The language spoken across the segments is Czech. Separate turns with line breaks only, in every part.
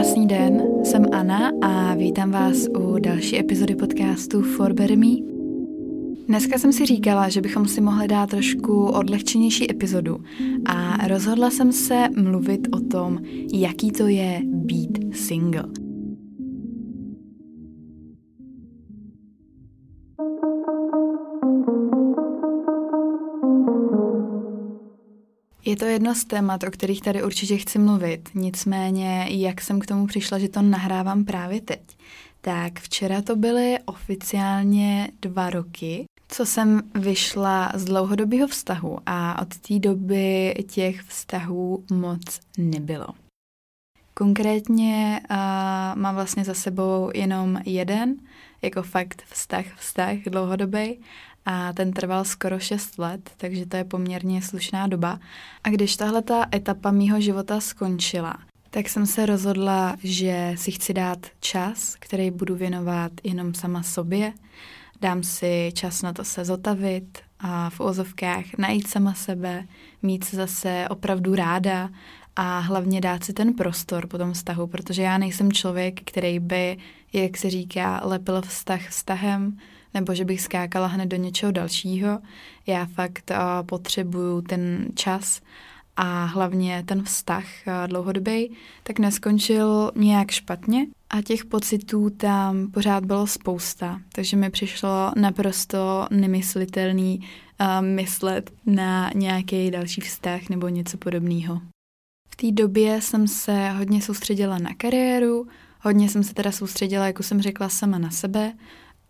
Krásný den, jsem Anna a vítám vás u další epizody podcastu For Better Me. Dneska jsem si říkala, že bychom si mohli dát trošku odlehčenější epizodu a rozhodla jsem se mluvit o tom, jaký to je být single. Je to jedno z témat, o kterých tady určitě chci mluvit. Nicméně, jak jsem k tomu přišla, že to nahrávám právě teď, tak včera to byly oficiálně dva roky, co jsem vyšla z dlouhodobého vztahu a od té doby těch vztahů moc nebylo. Konkrétně uh, mám vlastně za sebou jenom jeden, jako fakt vztah, vztah dlouhodobý a ten trval skoro 6 let, takže to je poměrně slušná doba. A když tahle ta etapa mýho života skončila, tak jsem se rozhodla, že si chci dát čas, který budu věnovat jenom sama sobě. Dám si čas na to se zotavit a v ozovkách najít sama sebe, mít se zase opravdu ráda a hlavně dát si ten prostor po tom vztahu, protože já nejsem člověk, který by, jak se říká, lepil vztah vztahem, nebo že bych skákala hned do něčeho dalšího. Já fakt uh, potřebuju ten čas a hlavně ten vztah uh, dlouhodobý, tak neskončil nějak špatně a těch pocitů tam pořád bylo spousta, takže mi přišlo naprosto nemyslitelný uh, myslet na nějaký další vztah nebo něco podobného. V té době jsem se hodně soustředila na kariéru, hodně jsem se teda soustředila, jako jsem řekla, sama na sebe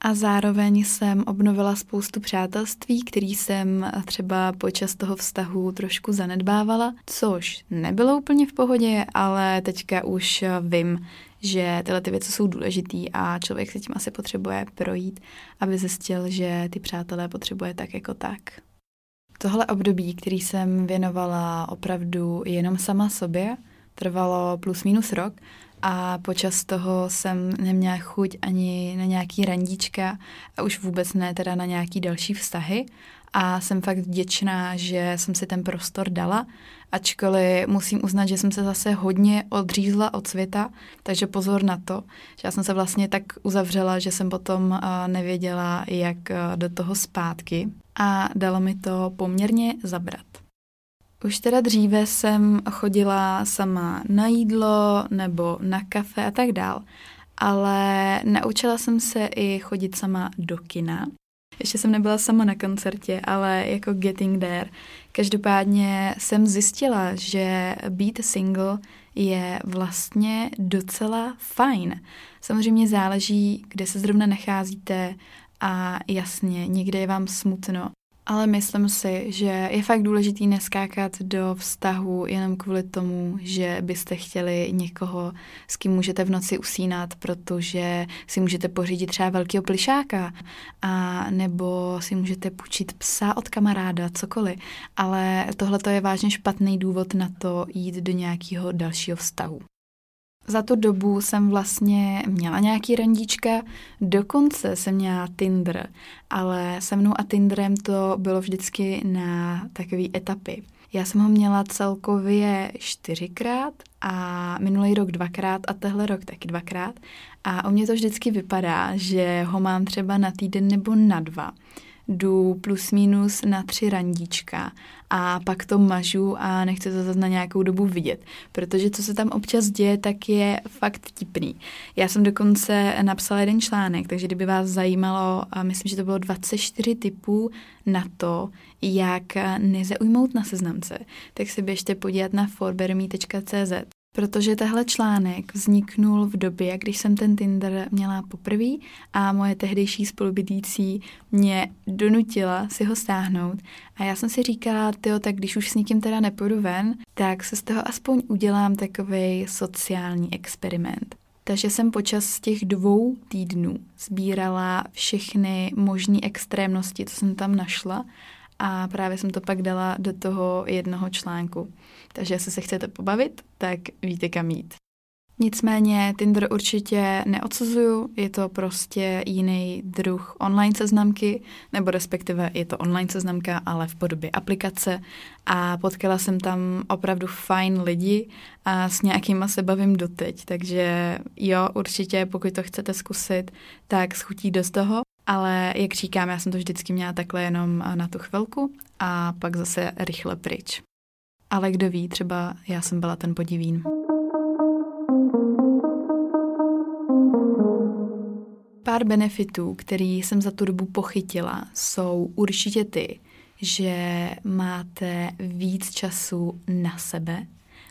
a zároveň jsem obnovila spoustu přátelství, který jsem třeba počas toho vztahu trošku zanedbávala, což nebylo úplně v pohodě, ale teďka už vím, že tyhle ty věci jsou důležitý a člověk se tím asi potřebuje projít, aby zjistil, že ty přátelé potřebuje tak jako tak. Tohle období, který jsem věnovala opravdu jenom sama sobě, trvalo plus minus rok a počas toho jsem neměla chuť ani na nějaký randíčka a už vůbec ne teda na nějaký další vztahy a jsem fakt vděčná, že jsem si ten prostor dala, ačkoliv musím uznat, že jsem se zase hodně odřízla od světa, takže pozor na to, že já jsem se vlastně tak uzavřela, že jsem potom nevěděla, jak do toho zpátky a dalo mi to poměrně zabrat. Už teda dříve jsem chodila sama na jídlo nebo na kafe a tak dál, ale naučila jsem se i chodit sama do kina. Ještě jsem nebyla sama na koncertě, ale jako getting there. Každopádně jsem zjistila, že být single je vlastně docela fajn. Samozřejmě záleží, kde se zrovna nacházíte a jasně, někde je vám smutno, ale myslím si, že je fakt důležitý neskákat do vztahu jenom kvůli tomu, že byste chtěli někoho, s kým můžete v noci usínat, protože si můžete pořídit třeba velkého plišáka a nebo si můžete půjčit psa od kamaráda, cokoliv. Ale tohle je vážně špatný důvod na to jít do nějakého dalšího vztahu. Za tu dobu jsem vlastně měla nějaký randíčka, dokonce jsem měla Tinder, ale se mnou a Tinderem to bylo vždycky na takové etapy. Já jsem ho měla celkově čtyřikrát a minulý rok dvakrát a tehle rok taky dvakrát. A u mě to vždycky vypadá, že ho mám třeba na týden nebo na dva jdu plus minus na tři randíčka a pak to mažu a nechci to zase na nějakou dobu vidět, protože co se tam občas děje, tak je fakt tipný. Já jsem dokonce napsala jeden článek, takže kdyby vás zajímalo, a myslím, že to bylo 24 typů na to, jak nezaujmout na seznamce, tak se běžte podívat na forberme.cz Protože tahle článek vzniknul v době, když jsem ten Tinder měla poprvé a moje tehdejší spolubydící mě donutila si ho stáhnout. A já jsem si říkala, tyjo, tak když už s nikým teda nepůjdu ven, tak se z toho aspoň udělám takový sociální experiment. Takže jsem počas těch dvou týdnů sbírala všechny možné extrémnosti, co jsem tam našla a právě jsem to pak dala do toho jednoho článku. Takže jestli se chcete pobavit, tak víte kam jít. Nicméně Tinder určitě neodsuzuju, je to prostě jiný druh online seznamky, nebo respektive je to online seznamka, ale v podobě aplikace a potkala jsem tam opravdu fajn lidi a s nějakýma se bavím doteď, takže jo, určitě pokud to chcete zkusit, tak schutí do toho, ale jak říkám, já jsem to vždycky měla takhle jenom na tu chvilku a pak zase rychle pryč. Ale kdo ví, třeba já jsem byla ten podivín. Pár benefitů, který jsem za tu dobu pochytila, jsou určitě ty, že máte víc času na sebe,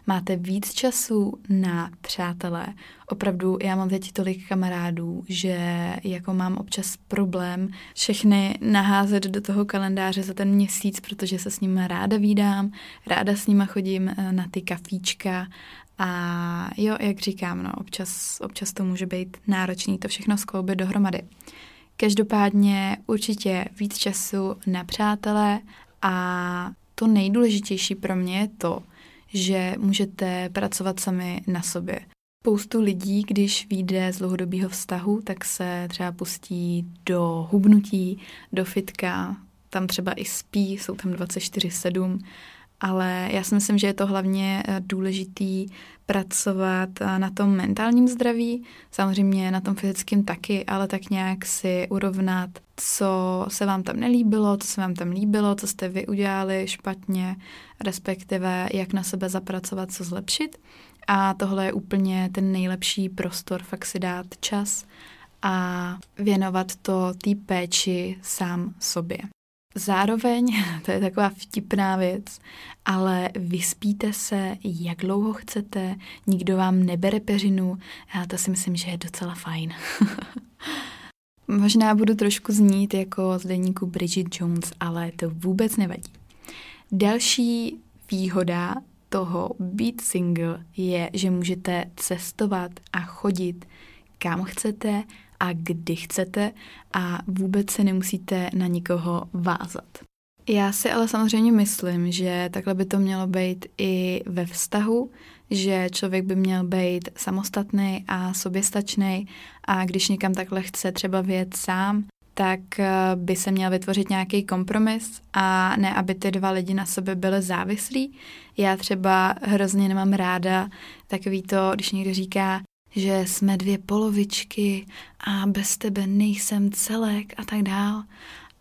máte víc času na přátelé. Opravdu, já mám teď tolik kamarádů, že jako mám občas problém všechny naházet do toho kalendáře za ten měsíc, protože se s nimi ráda vídám, ráda s nimi chodím eh, na ty kafíčka a jo, jak říkám, no, občas, občas to může být náročný to všechno skloubit dohromady. Každopádně určitě víc času na přátelé a to nejdůležitější pro mě je to, že můžete pracovat sami na sobě. Spoustu lidí, když vyjde z dlouhodobého vztahu, tak se třeba pustí do hubnutí, do fitka, tam třeba i spí, jsou tam 24-7 ale já si myslím, že je to hlavně eh, důležitý pracovat eh, na tom mentálním zdraví, samozřejmě na tom fyzickém taky, ale tak nějak si urovnat, co se vám tam nelíbilo, co se vám tam líbilo, co jste vy udělali špatně, respektive jak na sebe zapracovat, co zlepšit. A tohle je úplně ten nejlepší prostor, fakt si dát čas a věnovat to té péči sám sobě. Zároveň, to je taková vtipná věc, ale vyspíte se, jak dlouho chcete, nikdo vám nebere peřinu a to si myslím, že je docela fajn. Možná budu trošku znít jako z deníku Bridget Jones, ale to vůbec nevadí. Další výhoda toho být single je, že můžete cestovat a chodit kam chcete a kdy chcete a vůbec se nemusíte na nikoho vázat. Já si ale samozřejmě myslím, že takhle by to mělo být i ve vztahu, že člověk by měl být samostatný a soběstačný a když někam takhle chce třeba věc sám, tak eh, by se měl vytvořit nějaký kompromis a ne, aby ty dva lidi na sebe byly závislí. Já třeba hrozně nemám ráda takový to, když někdo říká, že jsme dvě polovičky a bez tebe nejsem celek a tak dál.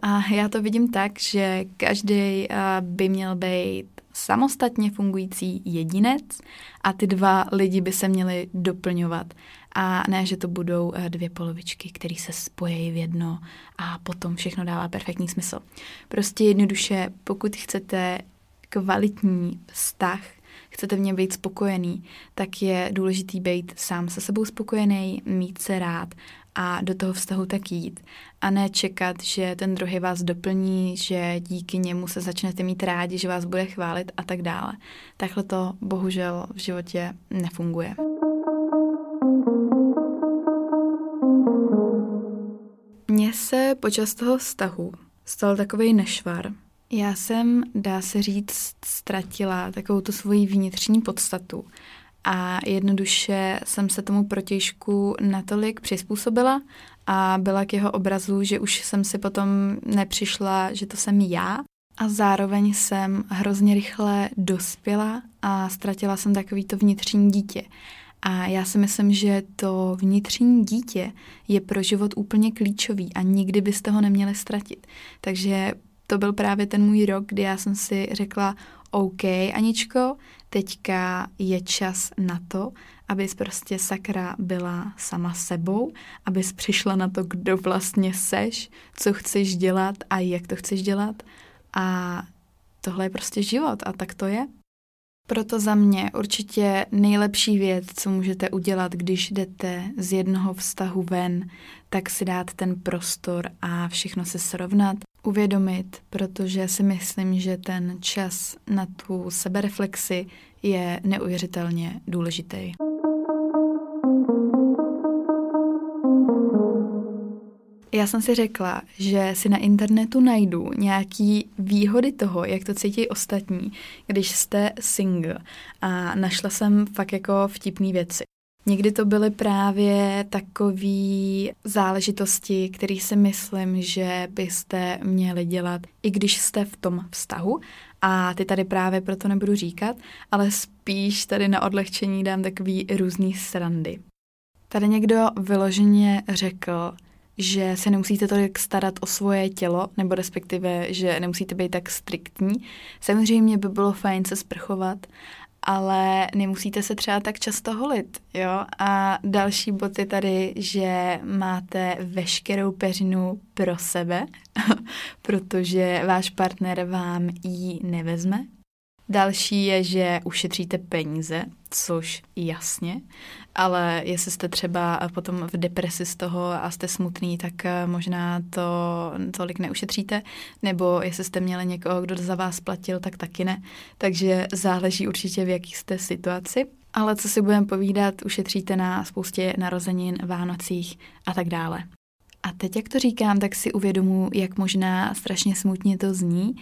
A já to vidím tak, že každý by měl být samostatně fungující jedinec a ty dva lidi by se měli doplňovat. A ne, že to budou dvě polovičky, které se spojí v jedno a potom všechno dává perfektní smysl. Prostě jednoduše, pokud chcete kvalitní vztah, chcete v něm být spokojený, tak je důležitý být sám se sebou spokojený, mít se rád a do toho vztahu tak jít. A ne čekat, že ten druhý vás doplní, že díky němu se začnete mít rádi, že vás bude chválit a tak dále. Takhle to bohužel v životě nefunguje. Mně se počas toho vztahu stal takový nešvar, já jsem, dá se říct, ztratila takovou tu svoji vnitřní podstatu a jednoduše jsem se tomu protěžku natolik přizpůsobila a byla k jeho obrazu, že už jsem si potom nepřišla, že to jsem já a zároveň jsem hrozně rychle dospěla a ztratila jsem takový to vnitřní dítě. A já si myslím, že to vnitřní dítě je pro život úplně klíčový a nikdy byste ho neměli ztratit. Takže to byl právě ten můj rok, kdy já jsem si řekla, OK, Aničko, teďka je čas na to, abys prostě sakra byla sama sebou, abys přišla na to, kdo vlastně seš, co chceš dělat a jak to chceš dělat. A tohle je prostě život a tak to je. Proto za mě určitě nejlepší věc, co můžete udělat, když jdete z jednoho vztahu ven, tak si dát ten prostor a všechno se srovnat, uvědomit, protože si myslím, že ten čas na tu sebereflexi je neuvěřitelně důležitý. Já jsem si řekla, že si na internetu najdu nějaký výhody toho, jak to cítí ostatní, když jste single. A našla jsem fakt jako vtipné věci. Někdy to byly právě takové záležitosti, které si myslím, že byste měli dělat, i když jste v tom vztahu. A ty tady právě proto nebudu říkat, ale spíš tady na odlehčení dám takový různý srandy. Tady někdo vyloženě řekl, že se nemusíte tolik starat o svoje tělo, nebo respektive, že nemusíte být tak striktní. Samozřejmě by bylo fajn se sprchovat, ale nemusíte se třeba tak často holit, jo? A další bod je tady, že máte veškerou peřinu pro sebe, protože váš partner vám ji nevezme, Další je, že ušetříte peníze, což jasně, ale jestli jste třeba potom v depresi z toho a jste smutný, tak eh, možná to tolik neušetříte, nebo jestli jste měli někoho, kdo za vás platil, tak taky ne. Takže záleží určitě, v jaký jste situaci. Ale co si budeme povídat, ušetříte na spoustě narozenin, Vánocích a tak dále. A teď, jak to říkám, tak si uvědomu, jak možná strašně smutně to zní,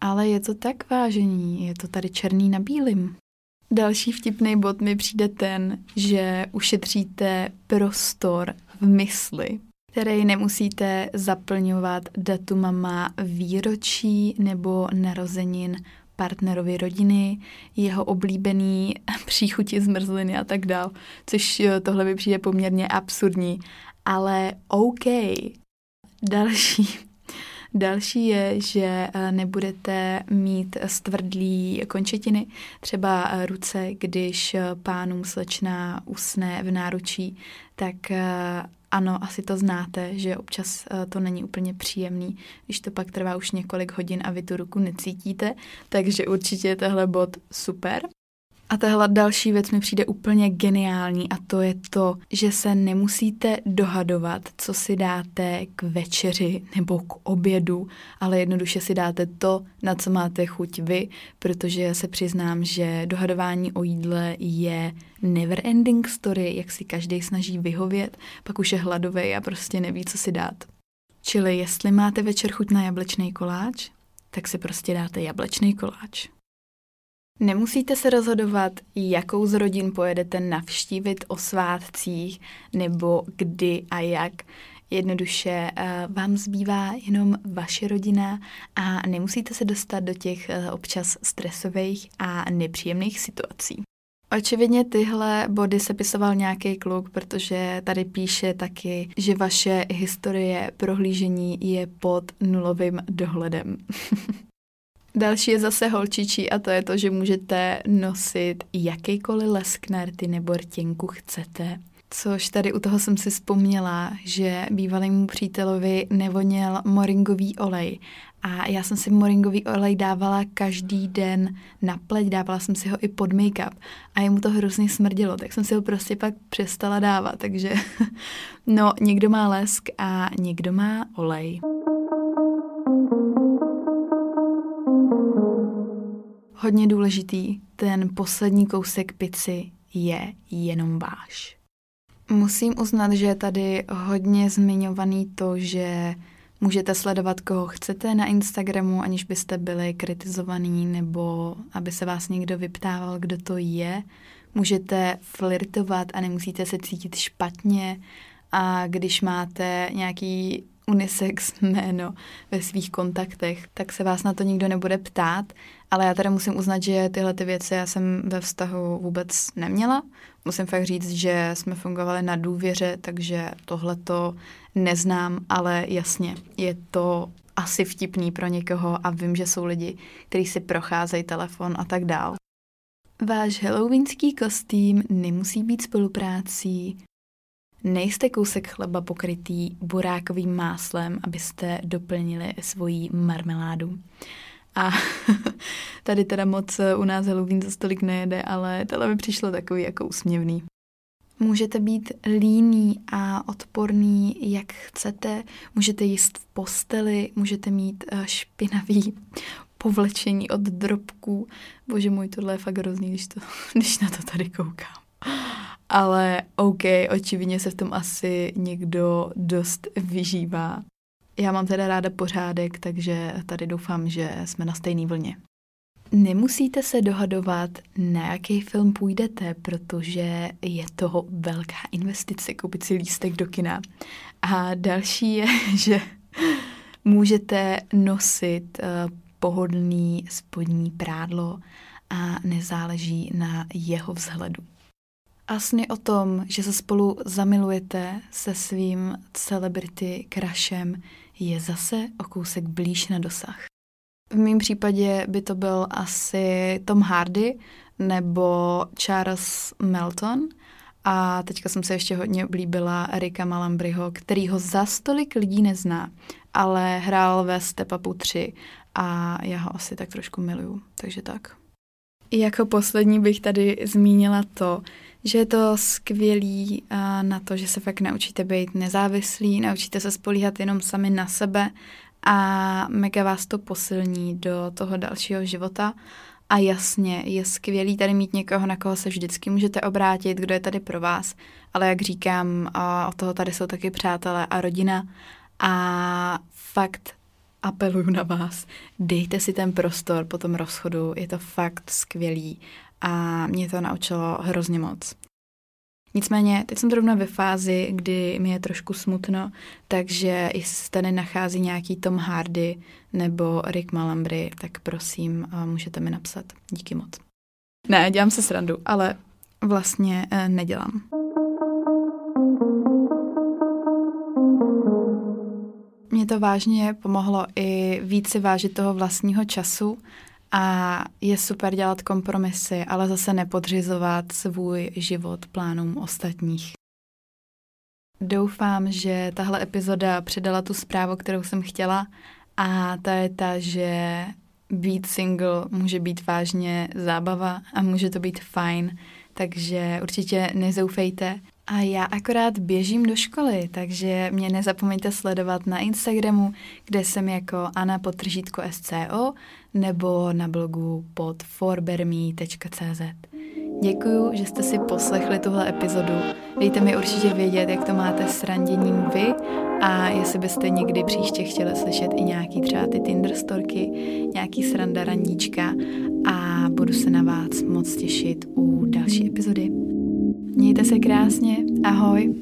ale je to tak vážení, je to tady černý na bílým. Další vtipný bod mi přijde ten, že ušetříte prostor v mysli, který nemusíte zaplňovat datumama výročí nebo narozenin partnerovi rodiny, jeho oblíbený příchuti zmrzliny a tak dál, což eh, tohle mi přijde poměrně absurdní ale OK. Další. Další je, že eh, nebudete mít stvrdlý končetiny, třeba eh, ruce, když eh, pánům slečna usne v náručí, tak ano, asi to znáte, že občas to není úplně příjemný, když to pak trvá už několik hodin a vy tu ruku necítíte, takže určitě je tohle bod super. A tahle další věc mi přijde úplně geniální a to je to, že se nemusíte dohadovat, co si dáte k večeři nebo k obědu, ale jednoduše si dáte to, na co máte chuť vy, protože se přiznám, že dohadování o jídle je never ending story, jak si každý snaží vyhovět, pak už je hladový a prostě neví, co si dát. Čili jestli máte večer chuť na jablečný koláč, tak si prostě dáte jablečný koláč. Nemusíte se rozhodovat, jakou z rodin pojedete navštívit o svátcích nebo kdy a jak. Jednoduše uh, vám zbývá jenom vaše rodina a nemusíte se dostat do těch uh, občas stresových a nepříjemných situací. Očividně tyhle body sepisoval nějaký kluk, protože tady píše taky, že vaše historie prohlížení je pod nulovým dohledem. Další je zase holčičí a to je to, že můžete nosit jakýkoliv lesknerty nebo rtěnku chcete. Což tady u toho jsem si vzpomněla, že bývalému přítelovi nevoněl moringový olej. A já jsem si moringový olej dávala každý den na pleť, dávala jsem si ho i pod make-up. A jemu to hrozně smrdilo, tak jsem si ho prostě pak přestala dávat. Takže no, někdo má lesk a někdo má olej. Hodně důležitý, ten poslední kousek pici je jenom váš. Musím uznat, že je tady hodně zmiňovaný to, že můžete sledovat, koho chcete na Instagramu, aniž byste byli kritizovaný nebo aby se vás někdo vyptával, kdo to je. Můžete flirtovat a nemusíte se cítit špatně. A když máte nějaký unisex jméno ve svých kontaktech, tak se vás na to nikdo nebude ptát, ale já teda musím uznat, že tyhle ty věci já jsem ve vztahu vůbec neměla. Musím fakt říct, že jsme fungovali na důvěře, takže tohle to neznám, ale jasně, je to asi vtipný pro někoho a vím, že jsou lidi, kteří si procházejí telefon a tak dál. Váš halloweenský kostým nemusí být spoluprácí, Nejste kousek chleba pokrytý burákovým máslem, abyste doplnili svoji marmeládu. A tady teda moc u nás Halloween za stolik nejede, ale tohle mi přišlo takový jako usměvný. Můžete být líný a odporný, jak chcete. Můžete jíst v posteli, můžete mít eh, špinavý povlečení od drobků. Bože můj, tohle je fakt hrozný, když, to, když na to tady koukám ale OK, očividně se v tom asi někdo dost vyžívá. Já mám teda ráda pořádek, takže tady doufám, že jsme na stejné vlně. Nemusíte se dohadovat, na jaký film půjdete, protože je toho velká investice koupit si lístek do kina. A další je, že můžete nosit uh, pohodlný spodní prádlo a nezáleží na jeho vzhledu. A sny o tom, že se spolu zamilujete se svým celebrity crushem, je zase o kousek blíž na dosah. V mém případě by to byl asi Tom Hardy nebo Charles Melton. A teďka jsem se ještě hodně oblíbila Erika Malambryho, který ho za stolik lidí nezná, ale hrál ve Step Upu 3 a já ho asi tak trošku miluju, takže tak. Jako poslední bych tady zmínila to, že je to skvělý na to, že se fakt naučíte být nezávislí, naučíte se spolíhat jenom sami na sebe a mega vás to posilní do toho dalšího života. A jasně, je skvělý tady mít někoho, na koho se vždycky můžete obrátit, kdo je tady pro vás. Ale jak říkám, od toho tady jsou taky přátelé a rodina. A fakt apeluju na vás, dejte si ten prostor po tom rozchodu, je to fakt skvělý a mě to naučilo hrozně moc. Nicméně, teď jsem zrovna ve fázi, kdy mi je trošku smutno, takže jestli se nachází nějaký Tom Hardy nebo Rick Malambry, tak prosím, můžete mi napsat. Díky moc. Ne, dělám se srandu, ale vlastně eh, nedělám. Mě to vážně pomohlo i víc si vážit toho vlastního času a je super dělat kompromisy, ale zase nepodřizovat svůj život plánům ostatních. Doufám, že tahle epizoda předala tu zprávu, kterou jsem chtěla a ta je ta, že být single může být vážně zábava a může to být fajn, takže určitě nezoufejte a já akorát běžím do školy, takže mě nezapomeňte sledovat na Instagramu, kde jsem jako Anna potržítko SCO nebo na blogu pod forberme.cz. Děkuju, že jste si poslechli tuhle epizodu. Dejte mi určitě vědět, jak to máte s randěním vy a jestli byste někdy příště chtěli slyšet i nějaký třeba ty Tinder storky, nějaký sranda randíčka a budu se na vás moc těšit u další epizody. Mějte se krásně, ahoj.